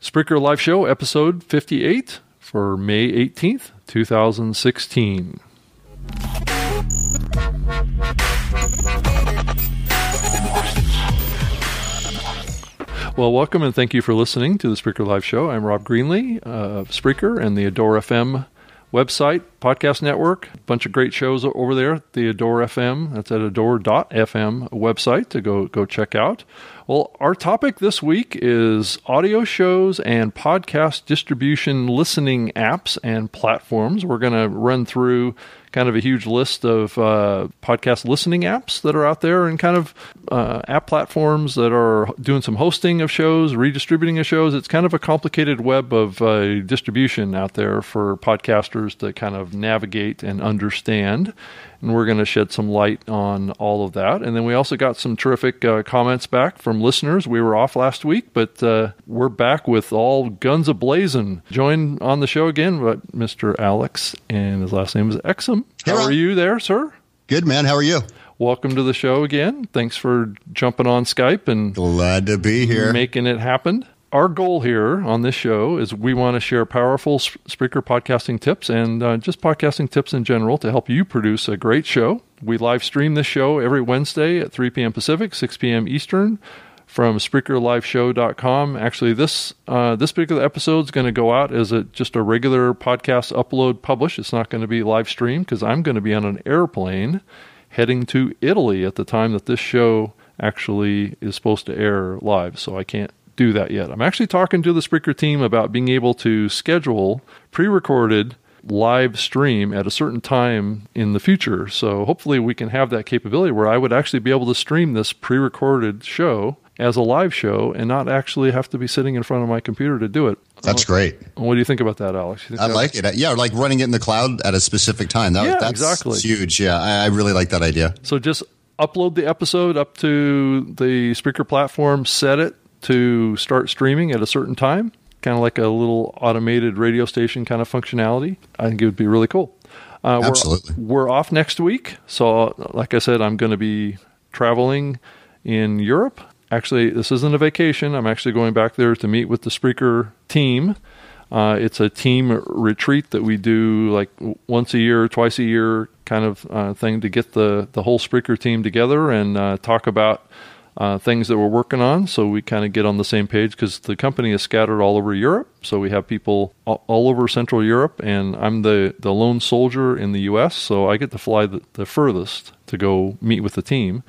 Spreaker Live Show, episode 58 for May 18th, 2016. Well, welcome and thank you for listening to the Spreaker Live Show. I'm Rob Greenlee uh, of Spreaker and the Adore FM website, podcast network. Bunch of great shows over there. The Adore FM, that's at adore.fm website to go go check out. Well, our topic this week is audio shows and podcast distribution listening apps and platforms. We're going to run through kind of a huge list of uh, podcast listening apps that are out there and kind of uh, app platforms that are doing some hosting of shows, redistributing of shows. It's kind of a complicated web of uh, distribution out there for podcasters to kind of navigate and understand and we're going to shed some light on all of that. And then we also got some terrific uh, comments back from listeners. We were off last week, but uh, we're back with all guns ablazing. Joined on the show again, but Mr. Alex, and his last name is Exum. How are you there, sir? Good, man. How are you? Welcome to the show again. Thanks for jumping on Skype and glad to be here, making it happen our goal here on this show is we want to share powerful Spreaker podcasting tips and uh, just podcasting tips in general to help you produce a great show. We live stream this show every Wednesday at 3 p.m. Pacific, 6 p.m. Eastern from SpreakerLiveShow.com. Actually, this uh, this particular episode is going to go out as a, just a regular podcast upload publish. It's not going to be live streamed because I'm going to be on an airplane heading to Italy at the time that this show actually is supposed to air live. So I can't do that yet. I'm actually talking to the Spreaker team about being able to schedule pre recorded live stream at a certain time in the future. So hopefully we can have that capability where I would actually be able to stream this pre recorded show as a live show and not actually have to be sitting in front of my computer to do it. That's great. What do you think about that, Alex? I like it. Uh, yeah, like running it in the cloud at a specific time. That, yeah, that's exactly. huge. Yeah, I, I really like that idea. So just upload the episode up to the Spreaker platform, set it to start streaming at a certain time, kind of like a little automated radio station kind of functionality. I think it would be really cool. Uh, Absolutely. We're, we're off next week. So, like I said, I'm going to be traveling in Europe. Actually, this isn't a vacation. I'm actually going back there to meet with the Spreaker team. Uh, it's a team retreat that we do like once a year, twice a year kind of uh, thing to get the, the whole Spreaker team together and uh, talk about uh, things that we're working on so we kind of get on the same page because the company is scattered all over Europe. So we have people all, all, over Central Europe, and I'm the, the lone soldier in the U.S., so I get to fly the, the furthest to go meet with the team.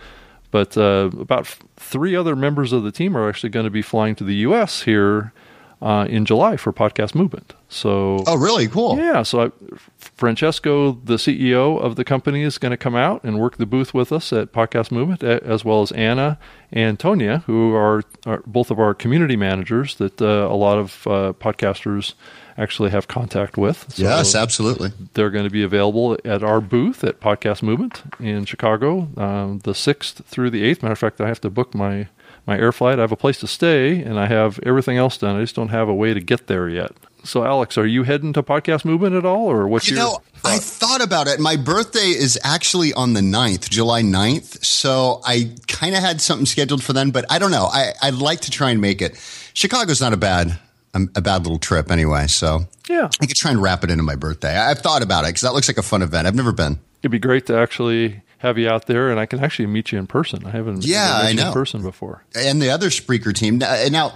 But uh, about f- three other members of the team are actually going to be flying to the U.S. here uh, in July for Podcast Movement. So, oh, really cool. Yeah. So, I, Francesco, the CEO of the company, is going to come out and work the booth with us at Podcast Movement, as well as Anna and Tonya, who are, are both of our community managers that uh, a lot of uh, podcasters actually have contact with. So yes, absolutely. They're going to be available at our booth at Podcast Movement in Chicago, um, the sixth through the eighth. Matter of fact, I have to book my my air flight. I have a place to stay, and I have everything else done. I just don't have a way to get there yet. So, Alex, are you heading to podcast movement at all, or what's you your? know, thought? I thought about it. My birthday is actually on the 9th, July 9th. So I kind of had something scheduled for then, but I don't know. I, I'd like to try and make it. Chicago's not a bad um, a bad little trip anyway. So yeah, I could try and wrap it into my birthday. I've thought about it because that looks like a fun event. I've never been. It'd be great to actually have you out there, and I can actually meet you in person. I haven't yeah, I know. in person before. And the other Spreaker team now.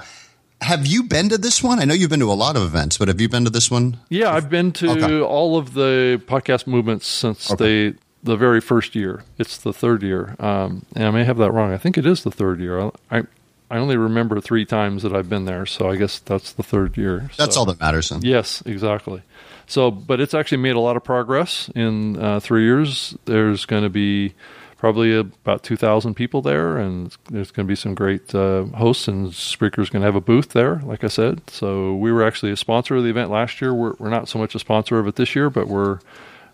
Have you been to this one? I know you've been to a lot of events, but have you been to this one? Yeah, I've been to okay. all of the podcast movements since okay. they the very first year. It's the third year, um, and I may have that wrong. I think it is the third year. I I only remember three times that I've been there, so I guess that's the third year. That's so, all that matters. Then. Yes, exactly. So, but it's actually made a lot of progress in uh, three years. There's going to be probably about 2,000 people there, and there's going to be some great uh, hosts, and Spreaker's going to have a booth there, like I said. So we were actually a sponsor of the event last year. We're, we're not so much a sponsor of it this year, but we're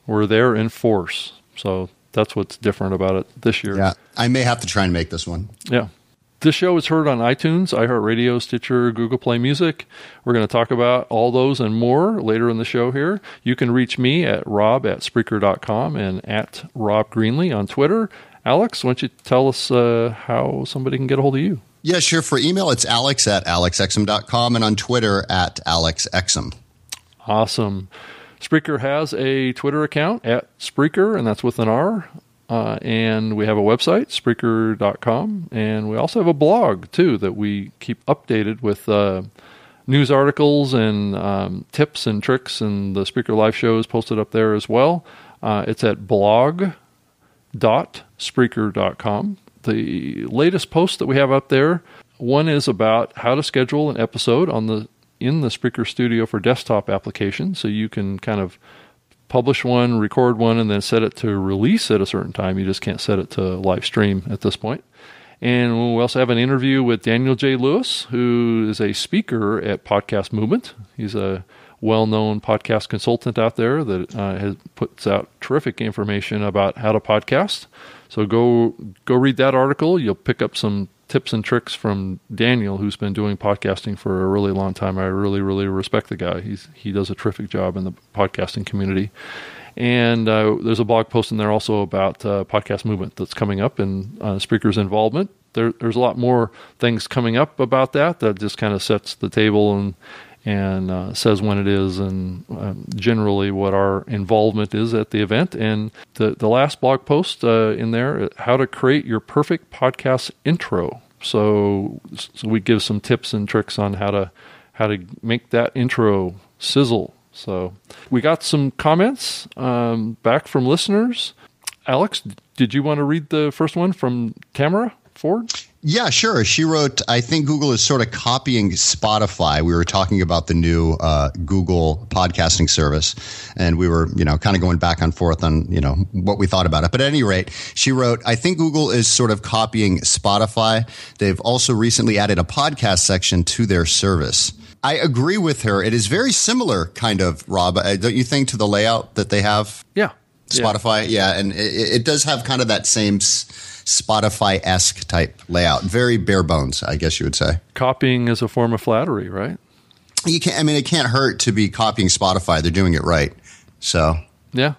we're there in force. So that's what's different about it this year. Yeah, I may have to try and make this one. Yeah. This show is heard on iTunes, iHeartRadio, Stitcher, Google Play Music. We're going to talk about all those and more later in the show here. You can reach me at rob at Spreaker.com and at Rob Greenlee on Twitter. Alex, why don't you tell us uh, how somebody can get a hold of you? Yeah, sure. For email, it's alex at alexexum.com and on Twitter at alexexum. Awesome. Spreaker has a Twitter account at Spreaker, and that's with an R. Uh, and we have a website, Spreaker.com. And we also have a blog, too, that we keep updated with uh, news articles and um, tips and tricks. And the Spreaker Live show is posted up there as well. Uh, it's at blog.spreaker.com. The latest post that we have up there, one is about how to schedule an episode on the in the Spreaker Studio for desktop application, so you can kind of publish one, record one, and then set it to release at a certain time. You just can't set it to live stream at this point. And we also have an interview with Daniel J. Lewis, who is a speaker at Podcast Movement. He's a well-known podcast consultant out there that uh, has puts out terrific information about how to podcast. So go go read that article. You'll pick up some tips and tricks from Daniel, who's been doing podcasting for a really long time. I really, really respect the guy. He's he does a terrific job in the podcasting community. And uh, there's a blog post in there also about uh, podcast movement that's coming up and uh, Spreaker's involvement. There, there's a lot more things coming up about that that just kind of sets the table and and uh, says when it is and uh, generally what our involvement is at the event. And the, the last blog post uh, in there, uh, how to create your perfect podcast intro. So, so we give some tips and tricks on how to how to make that intro sizzle. So we got some comments um, back from listeners. Alex, did you want to read the first one from Tamara Ford? Yeah, sure. She wrote, I think Google is sort of copying Spotify. We were talking about the new uh, Google podcasting service, and we were, you know, kind of going back and forth on, you know, what we thought about it. But at any rate, she wrote, I think Google is sort of copying Spotify. They've also recently added a podcast section to their service. I agree with her. It is very similar, kind of, Rob, uh, don't you think, to the layout that they have? Yeah. Spotify, yeah, yeah and it, it, does have kind of that same Spotify esque type layout. Very bare bones, I guess you would say. Copying is a form of flattery, right? You can't. I mean, it can't hurt to be copying Spotify. They're doing it right. So yeah,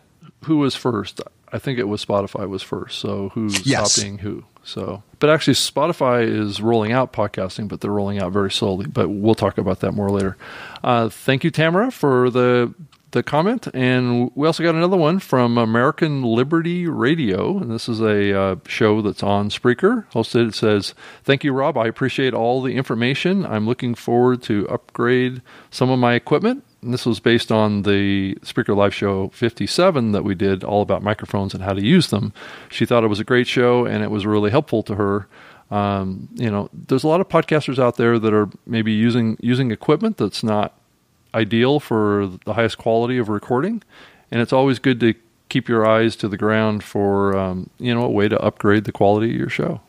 who was first? I think it was Spotify was first. So who's yes. copying who? So, but actually, Spotify is rolling out podcasting, but they're rolling out very slowly. But we'll talk about that more later. Uh, thank you, Tamara, for the the comment. And we also got another one from American Liberty Radio. And this is a uh, show that's on Spreaker. Hosted, it says, Thank you, Rob. I appreciate all the information. I'm looking forward to upgrade some of my equipment. And this was based on the Spreaker Live Show 57 that we did all about microphones and how to use them. She thought it was a great show and it was really helpful to her. Um, you know, there's a lot of podcasters out there that are maybe using using equipment that's not ideal for the highest quality of recording, and it's always good to keep your eyes to the ground for um, you know a way to upgrade the quality of your show.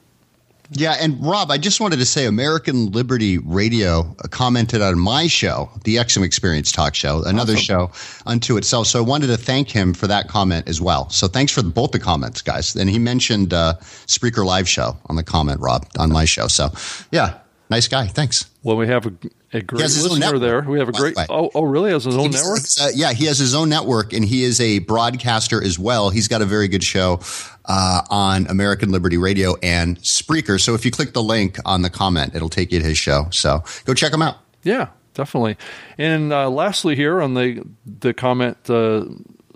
Yeah, and Rob, I just wanted to say American Liberty Radio commented on my show, the Exum Experience Talk Show, another awesome. show unto itself. So I wanted to thank him for that comment as well. So thanks for both the comments, guys. And he mentioned uh, Spreaker Live Show on the comment, Rob, on my show. So yeah, nice guy. Thanks. Well, we have a, a great listener there. We have a great. Oh, oh, really? Has his own network? Uh, yeah, he has his own network, and he is a broadcaster as well. He's got a very good show uh, on American Liberty Radio and Spreaker. So if you click the link on the comment, it'll take you to his show. So go check him out. Yeah, definitely. And uh, lastly, here on the the comment uh,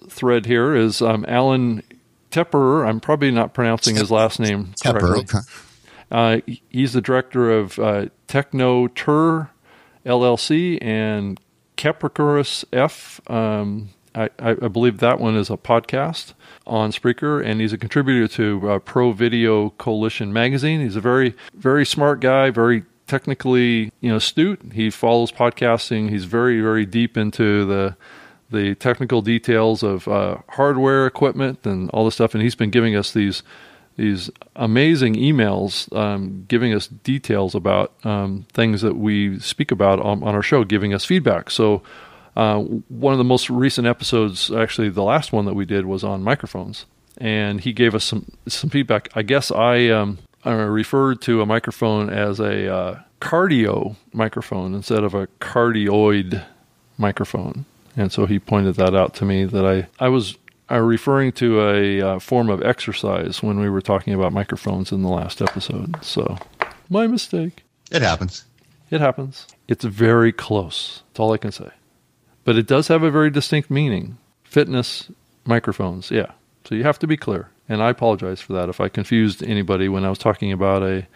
thread here is um, Allan Tépper. I'm probably not pronouncing his last name correctly. Tépper, okay. Uh, he's the director of uh, TecnoTur LLC and CapicúaF. Um, I, I, believe that one is a podcast on Spreaker, and he's a contributor to uh, ProVideo Coalition magazine. He's a very, very smart guy, very technically, you know, astute. He follows podcasting. He's very, very deep into the the technical details of uh, hardware, equipment, and all this stuff. And he's been giving us these these amazing emails um, giving us details about um, things that we speak about on, on, our show, giving us feedback. So, uh, one of the most recent episodes, actually, the last one that we did was on microphones, and he gave us some some feedback. I guess I, um, I referred to a microphone as a uh, cardio microphone instead of a cardioid microphone. And so he pointed that out to me that I, I was are referring to a uh, form of exercise when we were talking about microphones in the last episode. So my mistake. It happens. It happens. It's very close. That's all I can say. But it does have a very distinct meaning. Fitness microphones, yeah. So you have to be clear. And I apologize for that if I confused anybody when I was talking about a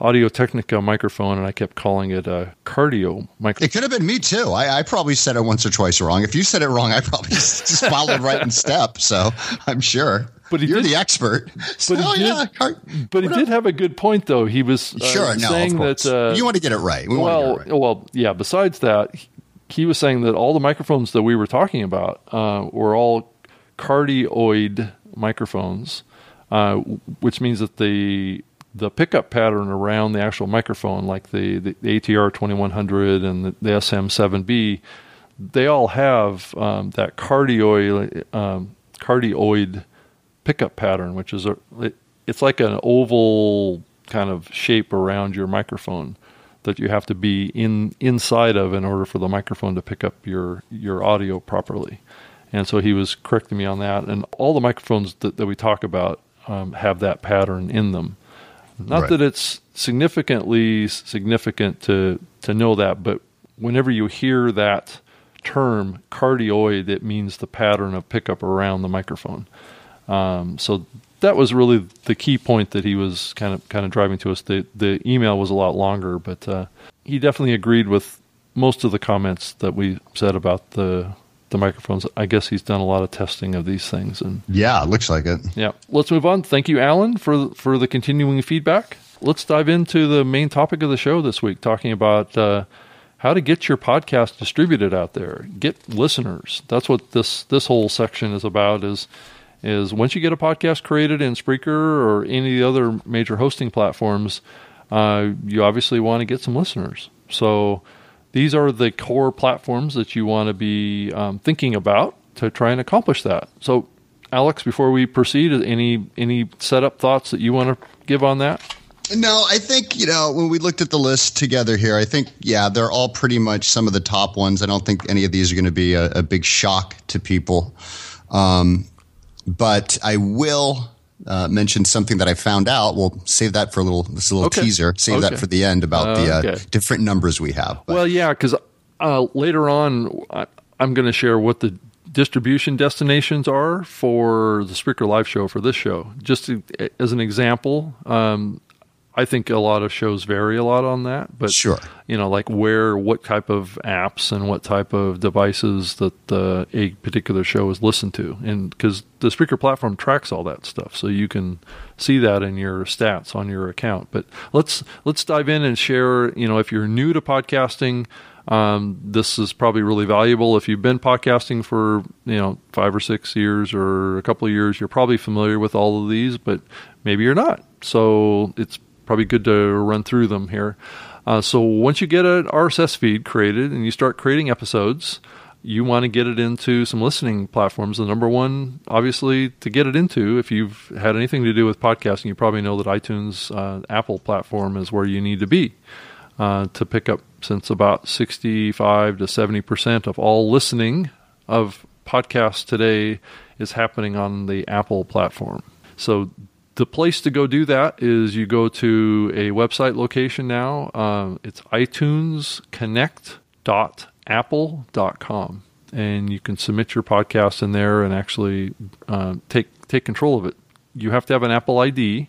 Audio Technica microphone and I kept calling it a cardio microphone. It could have been me too. I, I probably said it once or twice wrong. If you said it wrong, I probably just followed right in step. So I'm sure. But he you're did- the expert. But So, he did, yeah, car- but he did have a good point, though. He was uh, sure. Saying that uh, you want to get it right. We want well, it right. well, yeah. Besides that, he- he was saying that all the microphones that we were talking about uh, were all cardioid microphones, uh, which means that the the pickup pattern around the actual microphone, like the, the, ATR 2100 and the, the SM7B, they all have um, that cardioid um, cardioid pickup pattern, which is a it, it's like an oval kind of shape around your microphone that you have to be in inside of in order for the microphone to pick up your your audio properly. And so he was correcting me on that. And all the microphones that, that we talk about um, have that pattern in them. Not Right. that it's significantly significant to to know that, but whenever you hear that term cardioid, it means the pattern of pickup around the microphone. Um, so that was really the key point that he was kind of kind of driving to us. The the email was a lot longer, but uh, he definitely agreed with most of the comments that we said about the the microphones. I guess he's done a lot of testing of these things, and Yeah, it looks like it. yeah. Let's move on. Thank you, Allan, for for the continuing feedback. Let's dive into the main topic of the show this week, talking about uh, how to get your podcast distributed out there, get listeners. That's what this this whole section is about. Is is once you get a podcast created in Spreaker or any of the other major hosting platforms, uh, you obviously want to get some listeners. So these are the core platforms that you want to be um, thinking about to try and accomplish that. So, Alex, before we proceed, any any setup thoughts that you want to give on that? No, I think, you know, when we looked at the list together here, I think, yeah, they're all pretty much some of the top ones. I don't think any of these are going to be a, a big shock to people. Um, but I will uh, mention something that I found out. We'll save that for a little, this is a little Okay. teaser, save Okay. that for the end about the uh, Okay. different numbers we have. But Well, yeah, because uh, later on, I, I'm going to share what the distribution destinations are for the Spreaker Live show for this show. Just to, as an example, um, I think a lot of shows vary a lot on that, but Sure. you know, like where, what type of apps and what type of devices that uh, a particular show is listened to, and because the Spreaker platform tracks all that stuff, so you can see that in your stats on your account. But let's let's dive in and share. You know, if you're new to podcasting. Um, this is probably really valuable. If you've been podcasting for you know five or six years or a couple of years, you're probably familiar with all of these, but maybe you're not. So it's probably good to run through them here. Uh, so once you get an RSS feed created and you start creating episodes, you want to get it into some listening platforms. The number one, obviously, to get it into, if you've had anything to do with podcasting, you probably know that iTunes, uh, Apple platform is where you need to be uh, to pick up, since about 65 to 70 percent of all listening of podcasts today is happening on the Apple platform. So the place to go do that is you go to a website location now. Um, it's iTunesConnect.apple.com, and you can submit your podcast in there and actually uh, take take control of it. You have to have an Apple ID,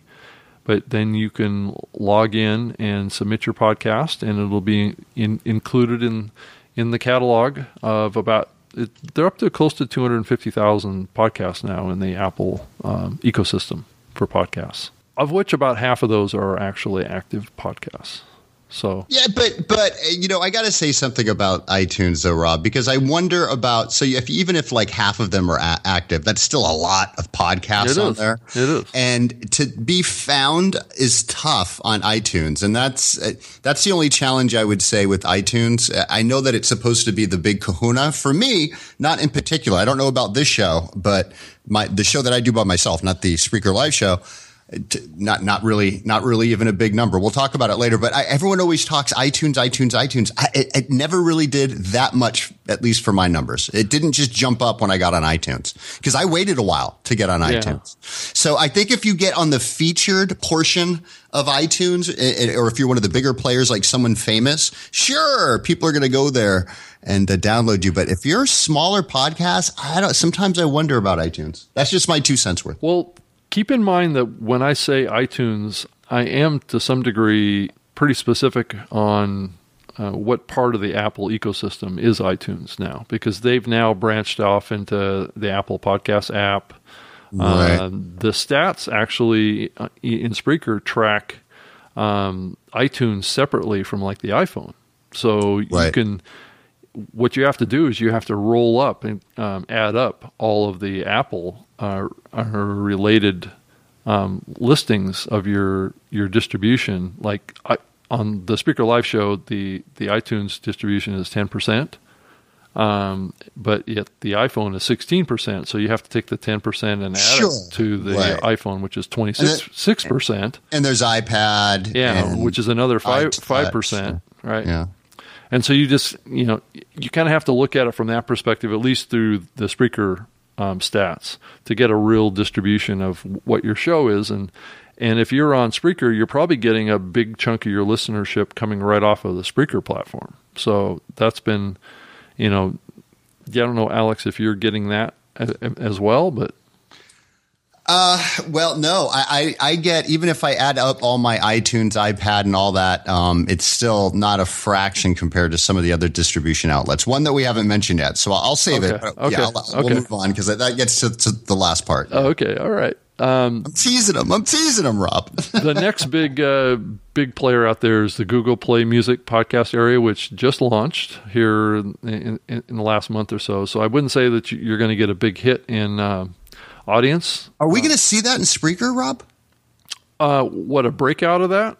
but then you can log in and submit your podcast, and it'll be in, included in in the catalog of about. It, they're up to close to 250,000 podcasts now in the Apple um, ecosystem for podcasts, of which about half of those are actually active podcasts. So Yeah, but but uh, you know, I got to say something about iTunes though, Rob, because I wonder about so if even if like half of them are a- active, that's still a lot of podcasts It on is. there. It is. and to be found is tough on iTunes, and that's uh, that's the only challenge I would say with iTunes. Uh, I know that it's supposed to be the big Kahuna for me, not in particular. I don't know about this show, but my the show that I do by myself, not the Spreaker Live show. Not not really not really even a big number. We'll talk about it later. But I, everyone always talks iTunes, iTunes, iTunes. I, it, it, never really did that much, at least for my numbers. It didn't just jump up when I got on iTunes because I waited a while to get on yeah. iTunes. So I think if you get on the featured portion of iTunes, or if you're one of the bigger players like someone famous, sure, people are going to go there and uh, download you. But if you're a smaller podcast, I don't. Sometimes I wonder about iTunes. That's just my two cents worth. Well keep in mind that when I say iTunes, I am to some degree pretty specific on uh, what part of the Apple ecosystem is iTunes now, because they've now branched off into the Apple Podcast app. Right. Uh, the stats actually uh, in Spreaker track um, iTunes separately from like the iPhone, so right. you can. What you have to do is you have to roll up and um, add up all of the Apple are, are related um, listings of your your distribution. Like I, on the Spreaker Live show, the the iTunes distribution is ten percent, um, but yet the iPhone is sixteen percent. So you have to take the ten percent and add sure. it to the right. iPhone, which is twenty six percent. And there's iPad, yeah, which is another five five percent, right? Yeah. And so you just you know you kind of have to look at it from that perspective, at least through the Spreaker um, stats to get a real distribution of what your show is. And and if you're on Spreaker, you're probably getting a big chunk of your listenership coming right off of the Spreaker platform. So that's been, you know, yeah, I don't know, Alex, if you're getting that as, as well, but uh, well, no, I, I, I, get, even if I add up all my iTunes, iPad and all that, um, it's still not a fraction compared to some of the other distribution outlets. One that we haven't mentioned yet. So I'll save okay. it. Okay. Yeah, I'll, okay. we'll move on because that gets to, to, the last part. Oh, okay. All right. Um, I'm teasing them. I'm teasing them, Rob. the next big, uh, big player out there is the Google Play Music podcast area, which just launched here in, in, in the last month or so. So I wouldn't say that you're going to get a big hit in, uh, audience. Are we going to see that in Spreaker, Rob? Uh, what a breakout of that?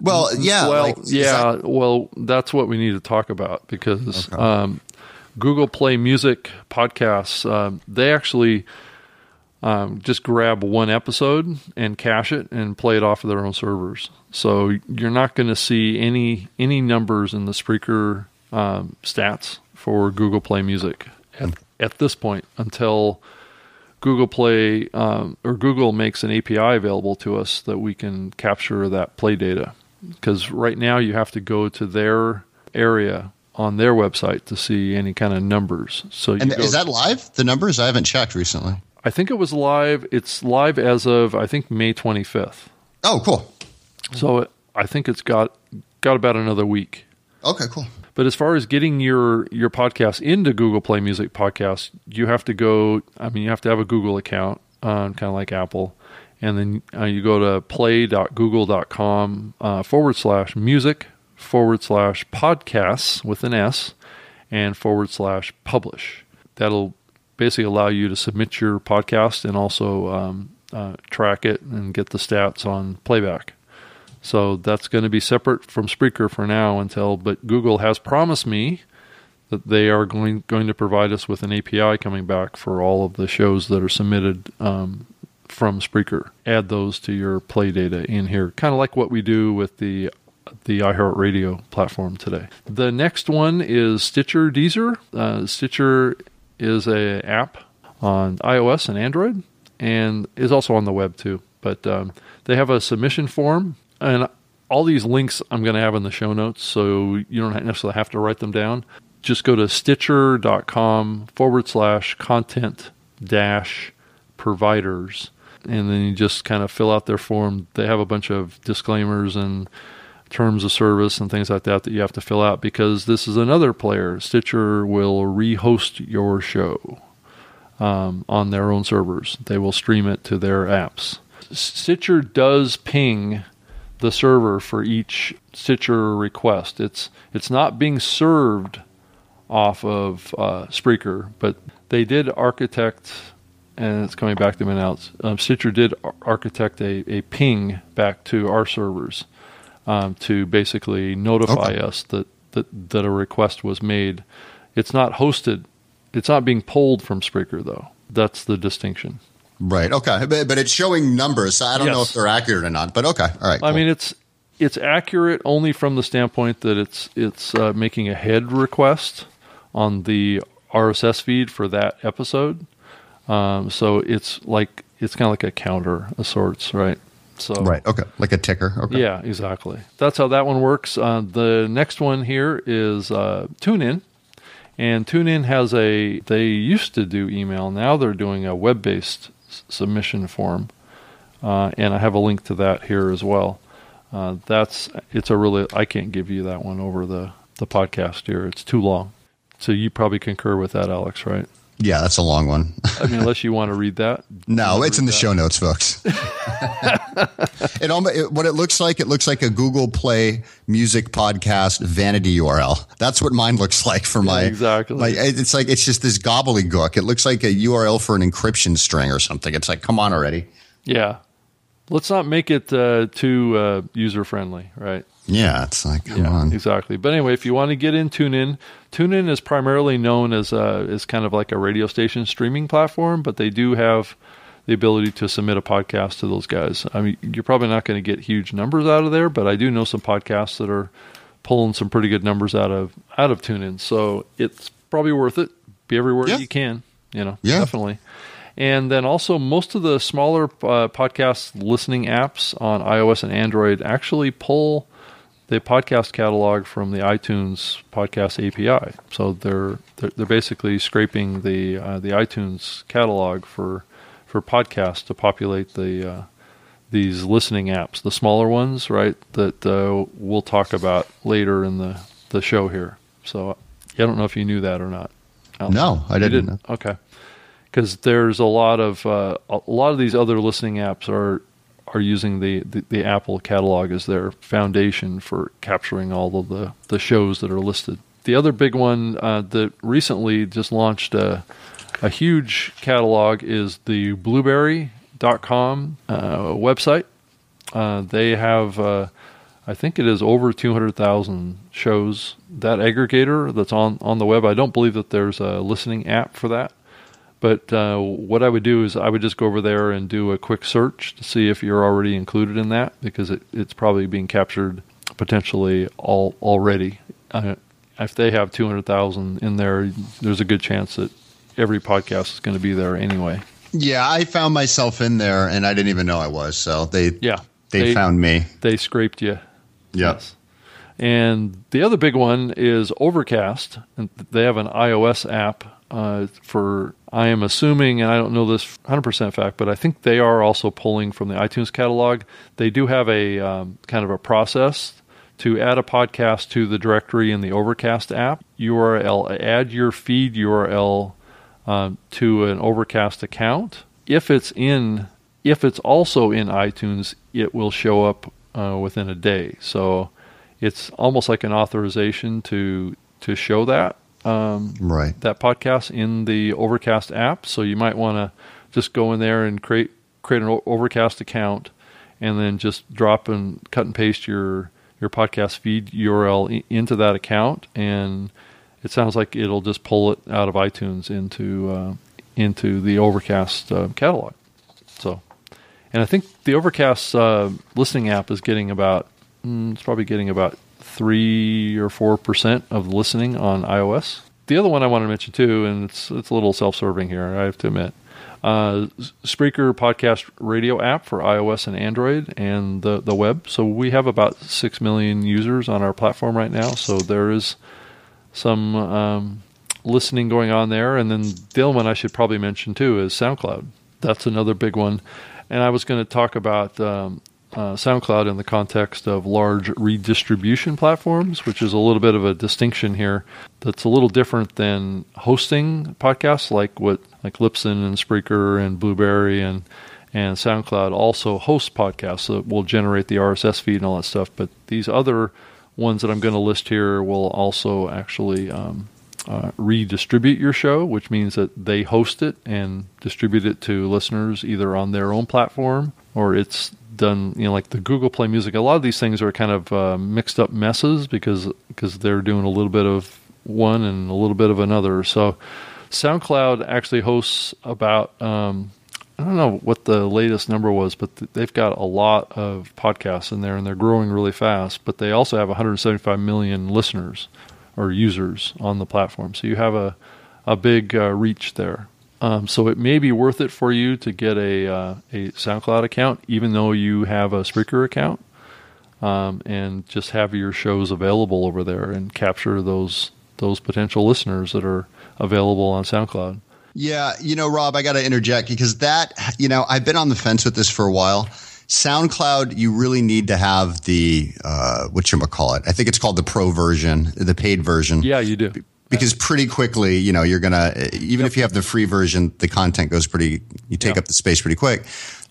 Well, yeah, well, like, yeah. That- well, that's what we need to talk about because okay. um, Google Play Music podcasts um, they actually um, just grab one episode and cache it and play it off of their own servers. So you're not going to see any any numbers in the Spreaker um, stats for Google Play Music at, at this point until Google Play um, or Google makes an API available to us that we can capture that play data. Because right now you have to go to their area on their website to see any kind of numbers. So and is that live? The numbers I haven't checked recently. I think it was live. It's live as of I think May 25th. Oh, cool. So it, I think it's got got about another week. Okay, cool. But as far as getting your your podcast into Google Play Music Podcast, you have to go. I mean, you have to have a Google account, uh, kind of like Apple, and then uh, you go to play.google.com uh, forward slash music forward slash podcasts with an S and forward slash publish. That'll basically allow you to submit your podcast and also um, uh, track it and get the stats on playback. So that's going to be separate from Spreaker for now until, but Google has promised me that they are going going to provide us with an API coming back for all of the shows that are submitted um, from Spreaker. Add those to your play data in here, kind of like what we do with the the iHeartRadio platform today. The next one is Stitcher Deezer. Uh, Stitcher is a app on iOS and Android, and is also on the web too. But um, they have a submission form and all these links I'm going to have in the show notes, so you don't necessarily have to write them down. Just go to stitcher.com forward slash content dash providers, and then you just kind of fill out their form. They have a bunch of disclaimers and terms of service and things like that that you have to fill out because this is another player. Stitcher will rehost your show um, on their own servers, they will stream it to their apps. Stitcher does ping the server for each Stitcher request. It's it's not being served off of uh, Spreaker, but they did architect, and it's coming back to me now. Um, Stitcher did architect a, a ping back to our servers um, to basically notify okay. us that, that that a request was made. It's not hosted. It's not being pulled from Spreaker though. That's the distinction. Right. Okay. But, but it's showing numbers. So I don't know if they're accurate or not. But okay. All right. I cool. mean, it's it's accurate only from the standpoint that it's it's uh, making a head request on the RSS feed for that episode. Um, so it's like it's kind of like a counter of sorts, right? So right. Okay. Like a ticker. Okay. Yeah, exactly. That's how that one works. Uh, the next one here is uh, TuneIn, and TuneIn has a. They used to do email. Now they're doing a web-based s- submission form, uh, and I have a link to that here as well. Uh, that's it's a really. I can't give you that one over the the podcast here. It's too long. So you probably concur with that, Alex, right? Yeah, that's a long one. I mean, unless you want to read that. no, it's in the show notes, folks. it, almost, it what it looks like. It looks like a Google Play music podcast vanity URL. That's what mine looks like for my exactly. my- it's like it's just this gobbledygook. It looks like a URL for an encryption string or something. It's like, come on already. Yeah. Let's not make it uh, too uh, user friendly, right? Yeah, it's like, come yeah, on. exactly. But anyway, if you want to get in TuneIn, TuneIn is primarily known as uh, as kind of like a radio station streaming platform, but they do have the ability to submit a podcast to those guys. I mean, you're probably not going to get huge numbers out of there, but I do know some podcasts that are pulling some pretty good numbers out of out of TuneIn. So it's probably worth it. Be everywhere Yeah. you can, you know, Yeah. definitely. And then also, most of the smaller uh, podcast listening apps on iOS and Android actually pull the podcast catalog from the iTunes podcast API. So they're they're, they're basically scraping the uh, the iTunes catalog for for podcasts to populate the uh, these listening apps, the smaller ones, right? That uh, we'll talk about later in the the show here. So I don't know if you knew that or not. No, I You didn't. Okay, because there's a lot of uh, a lot of these other listening apps are are using the, the, the Apple catalog as their foundation for capturing all of the, the shows that are listed. The other big one uh, that recently just launched a, a huge catalog is the Blubrry.com uh, website. Uh, they have, uh, I think it is over 200,000 shows. That aggregator that's on, on the web, I don't believe that there's a listening app for that. But uh, what I would do is I would just go over there and do a quick search to see if you're already included in that because it, it's probably being captured potentially all already. Uh, if they have 200,000 in there, there's a good chance that every podcast is going to be there anyway. Yeah, I found myself in there and I didn't even know I was. So they Yeah. they, found me. They scraped you. Yes. And the other big one is Overcast. And they have an iOS app uh, for, I am assuming, and I don't know this 100% fact, but I think they are also pulling from the iTunes catalog. They do have a um, kind of a process to add a podcast to the directory in the Overcast app. URL, add your feed URL um, to an Overcast account. If it's in, if it's also in iTunes, it will show up uh, within a day. So it's almost like an authorization to to show that um, Right. that podcast in the Overcast app. So you might want to just go in there and create create an Overcast account, and then just drop and cut and paste your your podcast feed URL i- into that account, and it sounds like it'll just pull it out of iTunes into uh, into the Overcast uh, catalog. So, and I think the Overcast uh, listening app is getting about mm, it's probably getting about three or four percent of listening on iOS. The other one I want to mention too, and it's it's a little self-serving here, I have to admit. Uh, Spreaker podcast radio app for iOS and Android and the the web. So we have about six million users on our platform right now. So there is some um, listening going on there. And then the other one I should probably mention too is SoundCloud. That's another big one. And I was going to talk about um, uh, SoundCloud in the context of large redistribution platforms, which is a little bit of a distinction here. That's a little different than hosting podcasts, like what like Libsyn and Spreaker and Blubrry and and SoundCloud also host podcasts that will generate the RSS feed and all that stuff. But these other ones that I'm going to list here will also actually um, uh, redistribute your show, which means that they host it and distribute it to listeners either on their own platform or it's done, you know, like the Google Play Music. A lot of these things are kind of uh, mixed up messes because because they're doing a little bit of one and a little bit of another. So SoundCloud actually hosts about um, I don't know what the latest number was, but th- they've got a lot of podcasts in there, and they're growing really fast. But they also have 175 million listeners or users on the platform, so you have a a big uh, reach there. Um, so it may be worth it for you to get a uh, a SoundCloud account, even though you have a Spreaker account, um, and just have your shows available over there and capture those those potential listeners that are available on SoundCloud. Yeah, you know, Rob, I got to interject because that, you know, I've been on the fence with this for a while. SoundCloud, you really need to have the uh, what you call it. I think it's called the pro version, the paid version. Yeah, you do. Because pretty quickly, you know, you're gonna even yep. if you have the free version, the content goes pretty. You take yep. up the space pretty quick.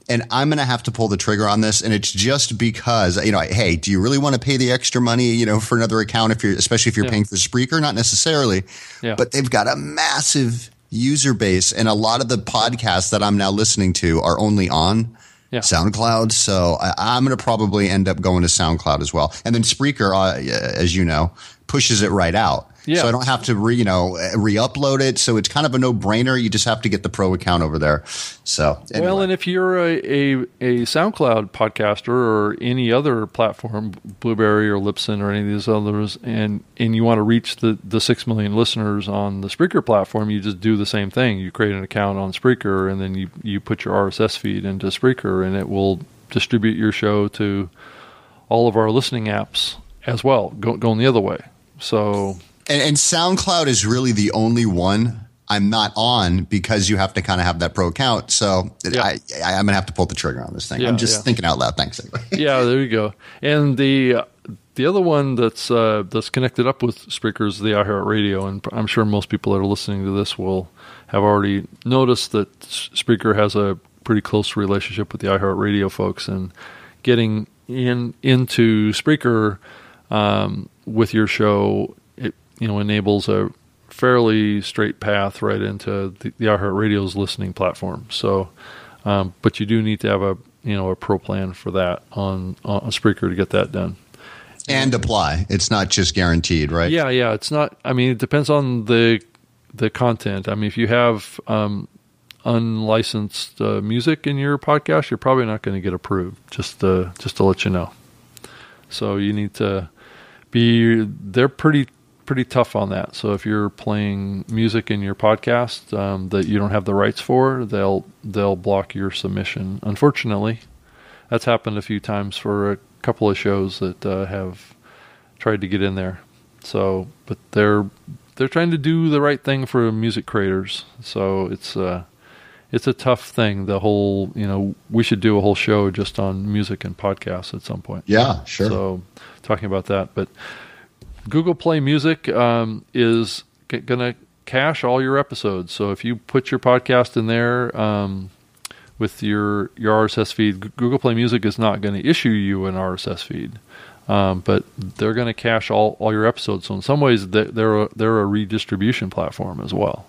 And I'm to have to pull the trigger on this. And it's just because, you know, hey, do you really want to pay the extra money, you know, for another account if you're, especially if you're yeah. paying for Spreaker? Not necessarily. Yeah. But they've got a massive user base. And a lot of the podcasts that I'm now listening to are only on yeah. SoundCloud. So I, am going to probably end up going to SoundCloud as well. And then Spreaker, uh, as you know, pushes it right out. Yeah. So I don't have to re, you know, eh, re-upload it. So it's kind of a no-brainer. You just have to get the pro account over there. So anyway. well, and if you're a, a, a SoundCloud podcaster or any other platform, Blubrry or Libsyn or any of these others, and and you want to reach the the six million listeners on the Spreaker platform, you just do the same thing. You create an account on Spreaker, and then you you put your RSS feed into Spreaker, and it will distribute your show to all of our listening apps as well, go, going the other way. So and, and SoundCloud is really the only one I'm not on because you have to kind of have that pro account. So yeah. I, I, am gonna have to pull the trigger on this thing. Yeah, I'm just yeah. thinking out loud. Thanks. yeah, there you go. And the the other one that's uh, that's connected up with Spreaker is the iHeartRadio, and I'm sure most people that are listening to this will have already noticed that Spreaker has a pretty close relationship with the iHeartRadio folks, and getting in into Spreaker um, with your show you know enables a fairly straight path right into the, the iHeartRadio's listening platform. So, um, but you do need to have a you know a pro plan for that on on Spreaker to get that done. And apply. It's not just guaranteed, right? Yeah, yeah. It's not. I mean, it depends on the the content. I mean, if you have um, unlicensed uh, music in your podcast, you're probably not going to get approved. Just to, just to let you know. So you need to be. They're pretty pretty tough on that. So if you're playing music in your podcast um, that you don't have the rights for, they'll they'll block your submission. Unfortunately, that's happened a few times for a couple of shows that uh, have tried to get in there. So, but they're they're trying to do the right thing for music creators. So it's uh, it's a tough thing. The whole you know we should do a whole show just on music and podcasts at some point. Yeah, sure. So talking about that, but Google Play Music um, is g- going to cache all your episodes. So if you put your podcast in there um, with your your RSS feed, Google Play Music is not going to issue you an RSS feed, um, but they're going to cache all, all your episodes. So in some ways, they're a, they're a redistribution platform as well.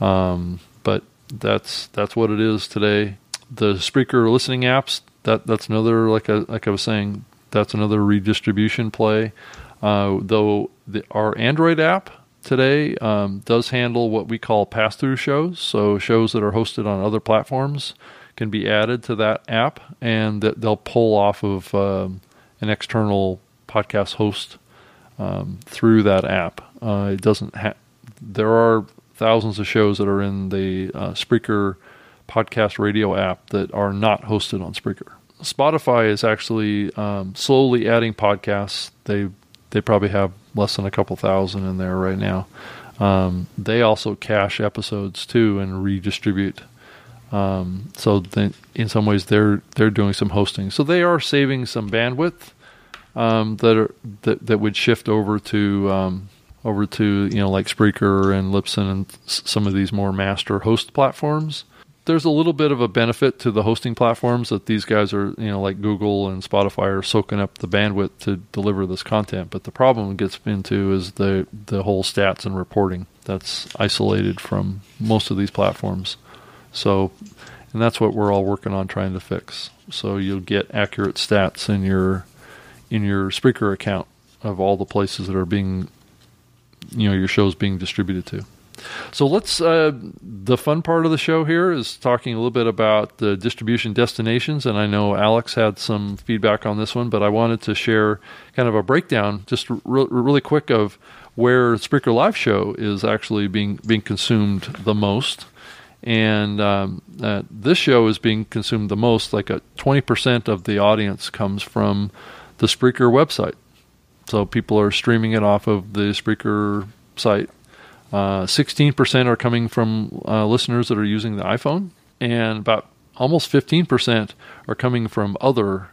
Um, but that's that's what it is today. The Spreaker listening apps that that's another like I, like I was saying that's another redistribution play. Uh, though the, our Android app today um, does handle what we call pass through shows. So, shows that are hosted on other platforms can be added to that app and that they'll pull off of um, an external podcast host um, through that app. Uh, it doesn't have, there are thousands of shows that are in the uh, Spreaker podcast radio app that are not hosted on Spreaker. Spotify is actually um, slowly adding podcasts. They they probably have less than a couple thousand in there right now. Um, they also cache episodes too and redistribute. Um, so in some ways they're they're doing some hosting. So they are saving some bandwidth um, that are that that would shift over to um, over to you know like Spreaker and Libsyn and some of these more master host platforms there's a little bit of a benefit to the hosting platforms that these guys are, you know, like Google and Spotify are soaking up the bandwidth to deliver this content. But the problem gets into is the the whole stats and reporting that's isolated from most of these platforms. So, and that's what we're all working on trying to fix. So you'll get accurate stats in your in your Spreaker account of all the places that are being, you know, your shows being distributed to. So let's. Uh, the fun part of the show here is talking a little bit about the distribution destinations, and I know Alex had some feedback on this one, but I wanted to share kind of a breakdown, just re- really quick, of where Spreaker Live Show is actually being being consumed the most. And um, uh, this show is being consumed the most. Like a twenty percent of the audience comes from the Spreaker website. So people are streaming it off of the Spreaker site. Uh, 16% are coming from uh, listeners that are using the iPhone, and about almost 15% are coming from other,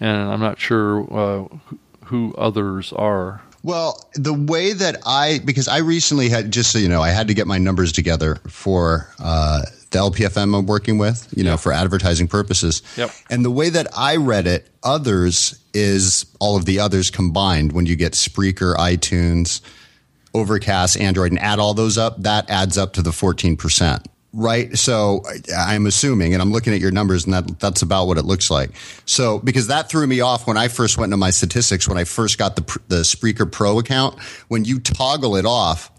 and I'm not sure uh, who others are. Well, the way that I, because I recently had, just so you know, I had to get my numbers together for uh, the LPFM I'm working with, you know, for advertising purposes. Yep. And the way that I read it, others is all of the others combined when you get Spreaker, iTunes, Overcast, Android, and add all those up, that adds up to the 14%. Right. So I'm assuming, and I'm looking at your numbers, and that, that's about what it looks like. So, because that threw me off when I first went into my statistics, when I first got the, the Spreaker Pro account, when you toggle it off,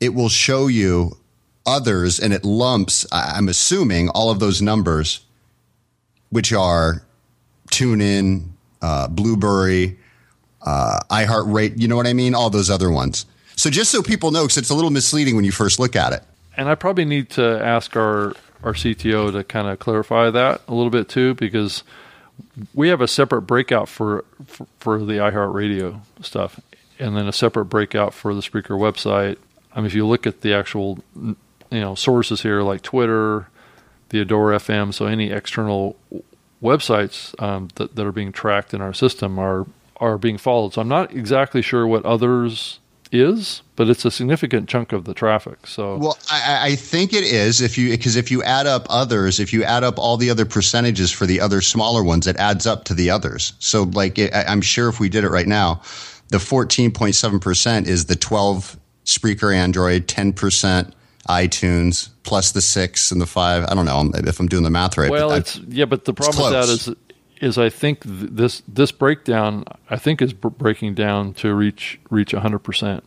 it will show you others and it lumps, I'm assuming, all of those numbers, which are TuneIn, uh, Blubrry, uh, iHeartRadio, you know what I mean? All those other ones. So just so people know, because it's a little misleading when you first look at it. And I probably need to ask our our CTO to kind of clarify that a little bit too, because we have a separate breakout for for, for the iHeartRadio stuff, and then a separate breakout for the Spreaker website. I mean, if you look at the actual you know sources here, like Twitter, the Adora FM, so any external websites um, that that are being tracked in our system are are being followed. So I'm not exactly sure what others is, but it's a significant chunk of the traffic. So, well, I, I think it is if you because if you add up others, if you add up all the other percentages for the other smaller ones, it adds up to the others. So, like, it, I'm sure if we did it right now, the 14.7 percent is the 12 Spreaker Android, 10 percent iTunes plus the six and the five. I don't know if I'm doing the math right. Well, it's yeah, but the problem with that is is I think th- this this breakdown I think is b- breaking down to reach reach 100%.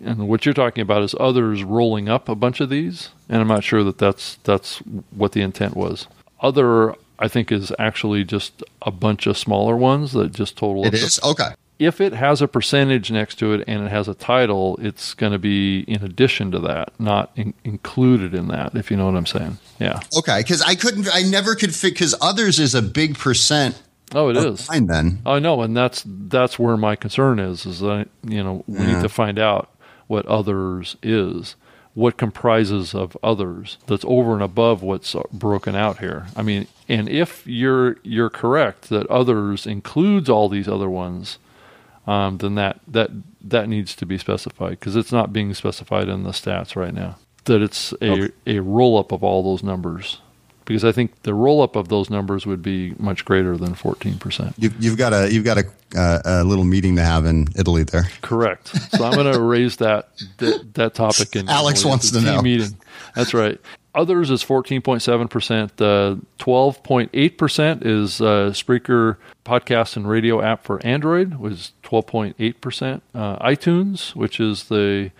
And what you're talking about is others rolling up a bunch of these, and I'm not sure that that's that's what the intent was. Other I think is actually just a bunch of smaller ones that just total. It is okay if it has a percentage next to it and it has a title, it's going to be in addition to that, not in, included in that. If you know what I'm saying, yeah. Okay, because I couldn't, I never could fit because others is a big percent. Oh, it is. Fine then. I know, and that's that's where my concern is. Is that you know we yeah. need to find out what others is, what comprises of others that's over and above what's broken out here. I mean, and if you're you're correct that others includes all these other ones um, then that that that needs to be specified because it's not being specified in the stats right now. That it's a okay. a roll up of all those numbers because I think the roll up of those numbers would be much greater than fourteen percent. You've, you've, got a you've got a, uh, a little meeting to have in Italy there. Correct. So I'm going to raise that, that, that topic in Alex wants to know meeting. That's right. Others is 14.7%. Uh, 12.8% is uh, Spreaker podcast and radio app for Android, was 12.8%. Uh, iTunes, which is the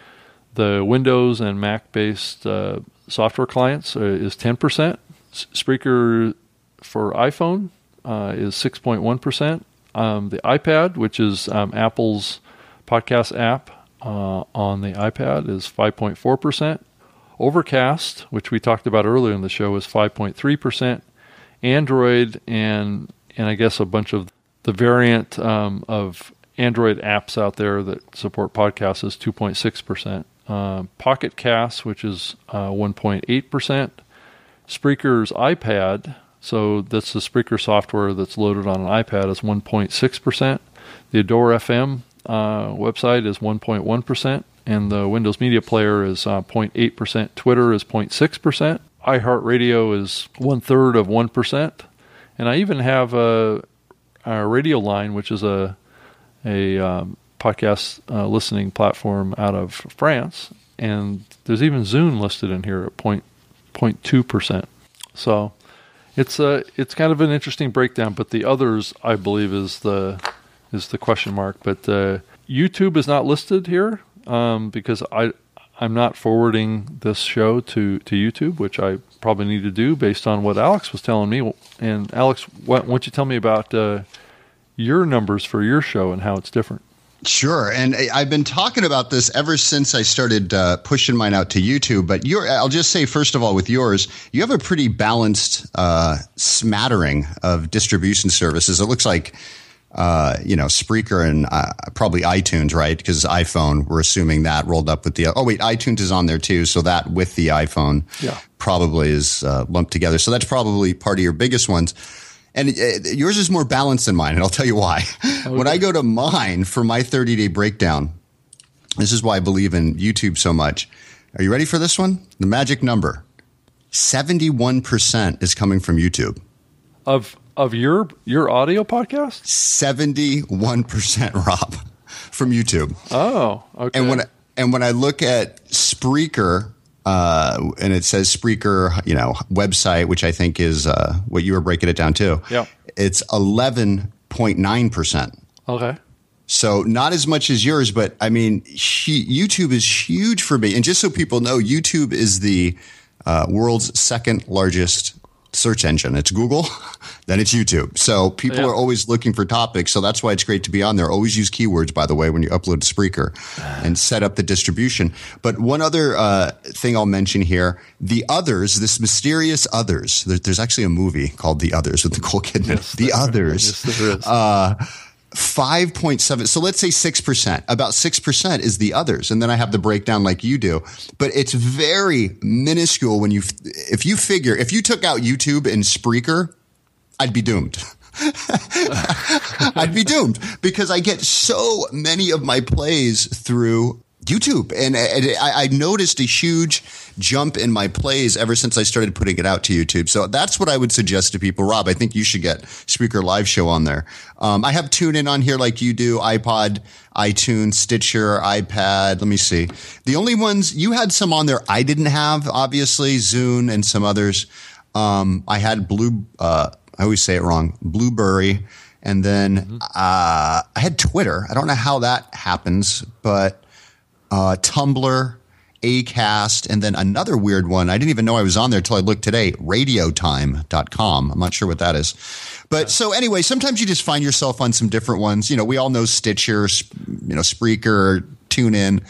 the Windows and Mac based uh, software clients, uh, is 10%. S- Spreaker for iPhone uh, is 6.1%. Um, the iPad, which is um, Apple's podcast app uh, on the iPad, is 5.4%. Overcast, which we talked about earlier in the show, is 5.3%. Android and and I guess a bunch of the variant um, of Android apps out there that support podcasts is 2.6%. Uh, Pocket Cast, which is uh, 1.8%. Spreaker's iPad, so that's the Spreaker software that's loaded on an iPad, is 1.6%. The Adora FM uh, website is 1.1%, and the Windows Media Player is uh, 0.8%. Twitter is 0.6%. iHeartRadio is one third of 1%. And I even have a, a Radioline, which is a a um, podcast uh, listening platform out of France, and there's even Zune listed in here at point point 0.2%. So it's a it's kind of an interesting breakdown. But the others, I believe, is the is the question mark. But uh, YouTube is not listed here um, because I I'm not forwarding this show to, to YouTube, which I probably need to do based on what Alex was telling me. And Alex, why, don't you tell me about uh, your numbers for your show and how it's different? Sure, and I've been talking about this ever since I started uh, pushing mine out to YouTube. But I'll just say first of all, with yours, you have a pretty balanced uh, smattering of distribution services. It looks like uh, you know, Spreaker and uh, probably iTunes, right? Because iPhone, we're assuming that rolled up with the. Oh wait, iTunes is on there too, so that with the iPhone, yeah. probably is uh, lumped together. So that's probably part of your biggest ones. And uh, yours is more balanced than mine, and I'll tell you why. Okay. when I go to mine for my 30 day breakdown, this is why I believe in YouTube so much. Are you ready for this one? The magic number 71% is coming from YouTube. Of of your your audio podcast? Seventy one percent, Rob, from YouTube. Oh, okay. And when and when I look at Spreaker, uh, and it says Spreaker, you know, website, which I think is uh, what you were breaking it down to. Yeah, it's eleven point nine percent. Okay. So not as much as yours, but I mean, YouTube is huge for me. And just so people know, YouTube is the uh, world's second largest search engine. It's Google, then it's YouTube. So people yeah. are always looking for topics. So that's why it's great to be on there. Always use keywords, by the way, when you upload to Spreaker and set up the distribution. But one other uh, thing I'll mention here the others, this mysterious others, there's actually a movie called The Others with Nicole Kidman. Yes, the Others. Yes, uh, 5.7 so let's say 6% about 6% is the others and then i have the breakdown like you do but it's very minuscule when you if you figure if you took out youtube and spreaker i'd be doomed. I'd be doomed because i get so many of my plays through YouTube. And, and I, I, noticed a huge jump in my plays ever since I started putting it out to YouTube. So that's what I would suggest to people. Rob, I think you should get Spreaker Live Show on there. Um, I have TuneIn on here like you do, iPod, iTunes, Stitcher, iPad. Let me see. The only ones you had some on there I didn't have, obviously, Zune and some others. Um, I had Blue, uh, I always say it wrong, Blubrry. And then mm-hmm. uh, I had Twitter. I don't know how that happens, but uh, Tumblr, Acast, and then another weird one. I didn't even know I was on there until I looked today, radiotime.com. I'm not sure what that is. But so anyway, sometimes you just find yourself on some different ones. You know, we all know Stitcher, you know, Spreaker, TuneIn,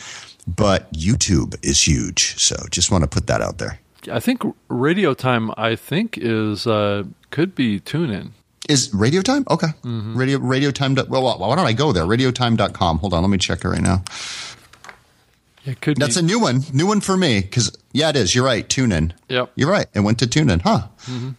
but YouTube is huge. So just want to put that out there. I think Radio Time, I think, is uh, could be TuneIn. Is Radio Time? Okay. Mm-hmm. Radio Radio Time. Well, why don't I go there? Radiotime.com. Hold on, let me check it right now. It could. That's be. a new one. New one for me because yeah, it is. You're right. Tune in. Yep. You're right. It went to tune in, huh? Mm-hmm.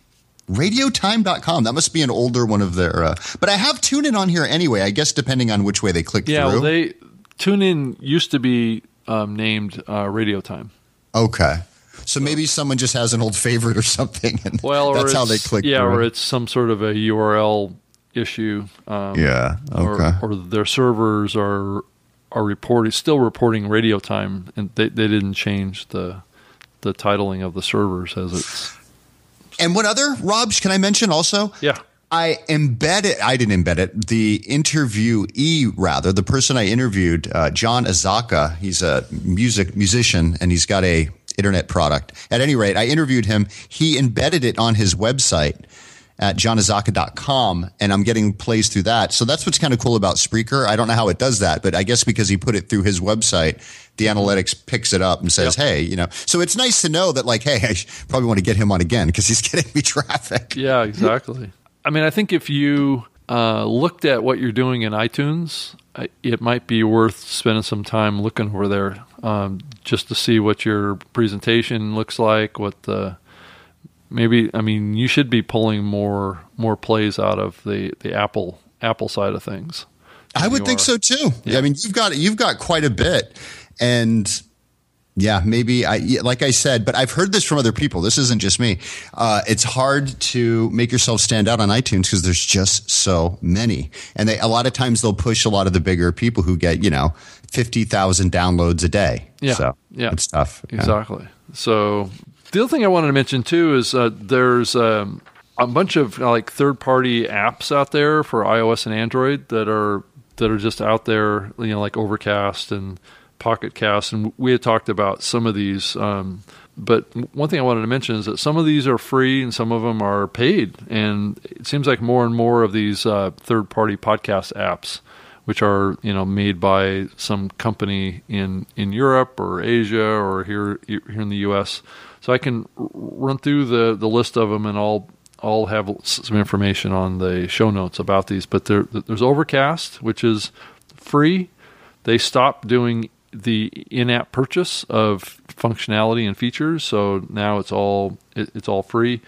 Radiotime.com. That must be an older one of their. Uh, but I have TuneIn on here anyway. I guess depending on which way they click yeah, through. Yeah, well, they TuneIn used to be um, named uh, Radio Time. Okay. So maybe someone just has an old favorite or something, and well, that's how they click. Yeah, through. or it's some sort of a URL issue. Um, yeah. Okay. Or, or, their servers are are reporting still reporting radio time, and they, they didn't change the the titling of the servers as it's. And what other Robs can I mention also? Yeah. I embedded, it. I didn't embed it, the interviewee, rather, the person I interviewed, uh, John Azaka, he's a music musician and he's got a internet product. At any rate, I interviewed him. He embedded it on his website at johnazaka.com and I'm getting plays through that. So that's what's kind of cool about Spreaker. I don't know how it does that, but I guess because he put it through his website, the analytics picks it up and says, yep. hey, you know, so it's nice to know that like, hey, I probably want to get him on again because he's getting me traffic. Yeah, exactly. I mean, I think if you uh, looked at what you're doing in iTunes, it might be worth spending some time looking over there um, just to see what your presentation looks like, what the maybe I mean you should be pulling more more plays out of the the Apple Apple side of things. I would think so too. Yeah. I mean you've got you've got quite a bit, and yeah, maybe I like I said, but I've heard this from other people. This isn't just me. Uh, it's hard to make yourself stand out on iTunes because there's just so many, and they a lot of times they'll push a lot of the bigger people who get you know fifty thousand downloads a day. Yeah, so yeah, it's tough. Exactly. Yeah. So the other thing I wanted to mention too is uh, there's um, a bunch of uh, like third-party apps out there for iOS and Android that are that are just out there, you know, like Overcast and Pocket Cast, and we had talked about some of these. Um, but one thing I wanted to mention is that some of these are free and some of them are paid. And it seems like more and more of these uh, third party podcast apps, which are you know made by some company in, in Europe or Asia or here here in the U.S. So I can run through the, the list of them and I'll I'll have some information on the show notes about these. But there, there's Overcast, which is free. They stopped doing the in-app purchase of functionality and features. So now it's all it, it's all free.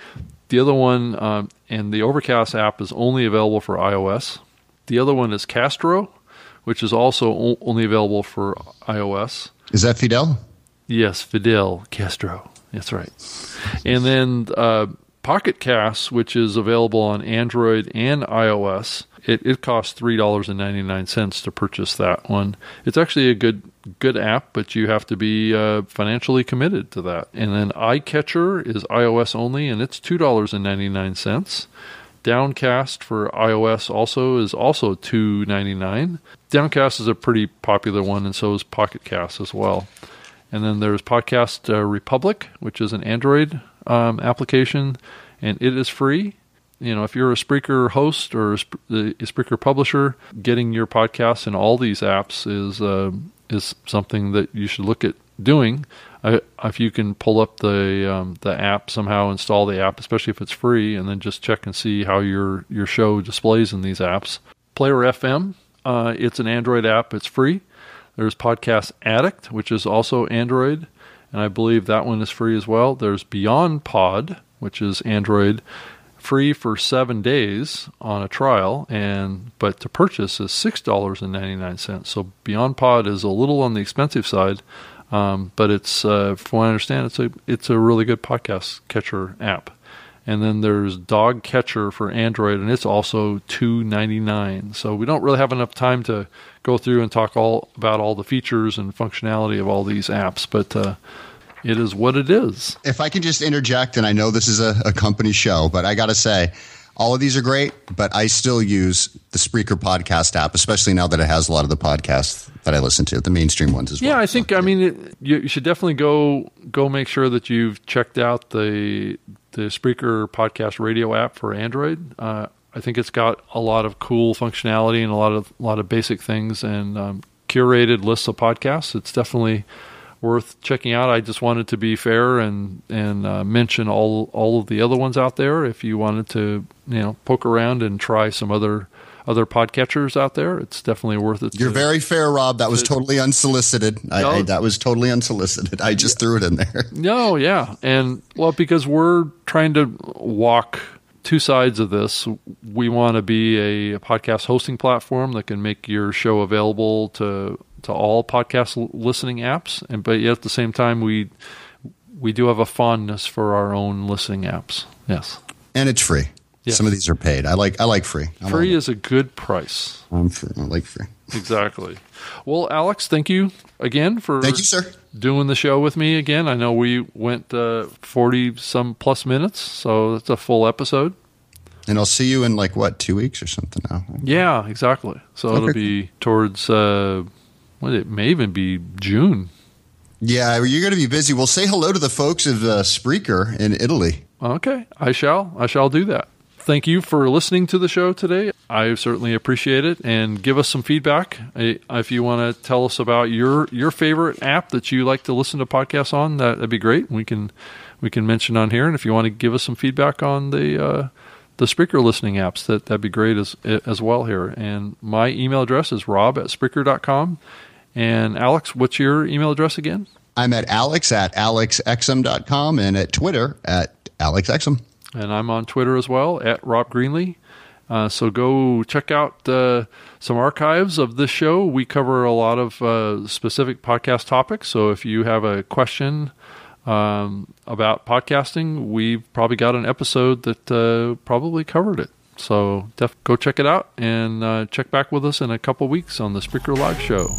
The other one um, and the Overcast app is only available for iOS. The other one is Castro, which is also o- only available for iOS. Is that Fidel? Yes, Fidel Castro. That's right. And then uh, Pocket Cast, which is available on Android and iOS, it, it costs three dollars and ninety nine cents to purchase that one. It's actually a good good app, but you have to be uh, financially committed to that. And then iCatcher is iOS only, and it's two dollars and ninety nine cents. Downcast for iOS also is also two ninety nine. Downcast is a pretty popular one, and so is Pocket Cast as well. And then there's Podcast uh, Republic, which is an Android um, application, and it is free. You know, if you're a Spreaker host or a, Spreaker publisher, getting your podcasts in all these apps is uh, is something that you should look at doing. Uh, if you can pull up the um, the app somehow, install the app, especially if it's free, and then just check and see how your your show displays in these apps. Player FM, uh, it's an Android app. It's free. There's Podcast Addict, which is also Android and I believe that one is free as well. There's Beyond Pod, which is Android, free for seven days on a trial, and but to purchase is six dollars and ninety nine cents. So Beyond Pod is a little on the expensive side, um, but it's uh, from what I understand, it's a it's a really good podcast catcher app. And then there's DoggCatcher for Android, and it's also two ninety nine. So we don't really have enough time to go through and talk all about all the features and functionality of all these apps, but uh, it is what it is. If I can just interject, and I know this is a, a company show, but I got to say, all of these are great, but I still use the Spreaker podcast app, especially now that it has a lot of the podcasts that I listen to, the mainstream ones as well. Yeah, I think I mean it, you, you, should definitely go go make sure that you've checked out the the Spreaker podcast radio app for Android. Uh, I think it's got a lot of cool functionality and a lot of a lot of basic things and um, curated lists of podcasts. It's definitely worth checking out. I just wanted to be fair and and uh, mention all all of the other ones out there. If you wanted to, you know, poke around and try some other other podcatchers out there, it's definitely worth it. You're to, very fair, Rob. That was to, totally unsolicited. I, no, I, that was totally unsolicited. I just yeah. threw it in there. No, yeah, and well, because we're trying to walk two sides of this. We want to be a, podcast hosting platform that can make your show available to to all podcast listening apps, and but yet at the same time we we do have a fondness for our own listening apps. Yes, and it's free. Yes. Some of these are paid. I like I like free. I'm free is a good price. I'm free. I like free. exactly. Well, Alex, thank you again for thank you, sir, doing the show with me again. I know we went uh, forty some plus minutes, so it's a full episode. And I'll see you in like what two weeks or something now. Yeah, exactly. So okay. it'll be towards uh, what it may even be June. Yeah, you're going to be busy. Well, say hello to the folks of uh, Spreaker in Italy. Okay, I shall. I shall do that. Thank you for listening to the show today. I certainly appreciate it, and give us some feedback if you want to tell us about your your favorite app that you like to listen to podcasts on. That, would be great. We can we can mention on here, and if you want to give us some feedback on the uh, the Spreaker listening apps, that that'd be great as as well here. And my email address is rob at Spreaker.com. And Alex, what's your email address again? I'm at alex at alexexum.com and at Twitter at alexexum and I'm on Twitter as well at Rob Greenlee, Uh, so go check out uh, some archives of this show. We cover a lot of uh, specific podcast topics. So if you have a question um, about podcasting, we've probably got an episode that uh, probably covered it. So def- go check it out and uh, check back with us in a couple weeks on the Spreaker Live show.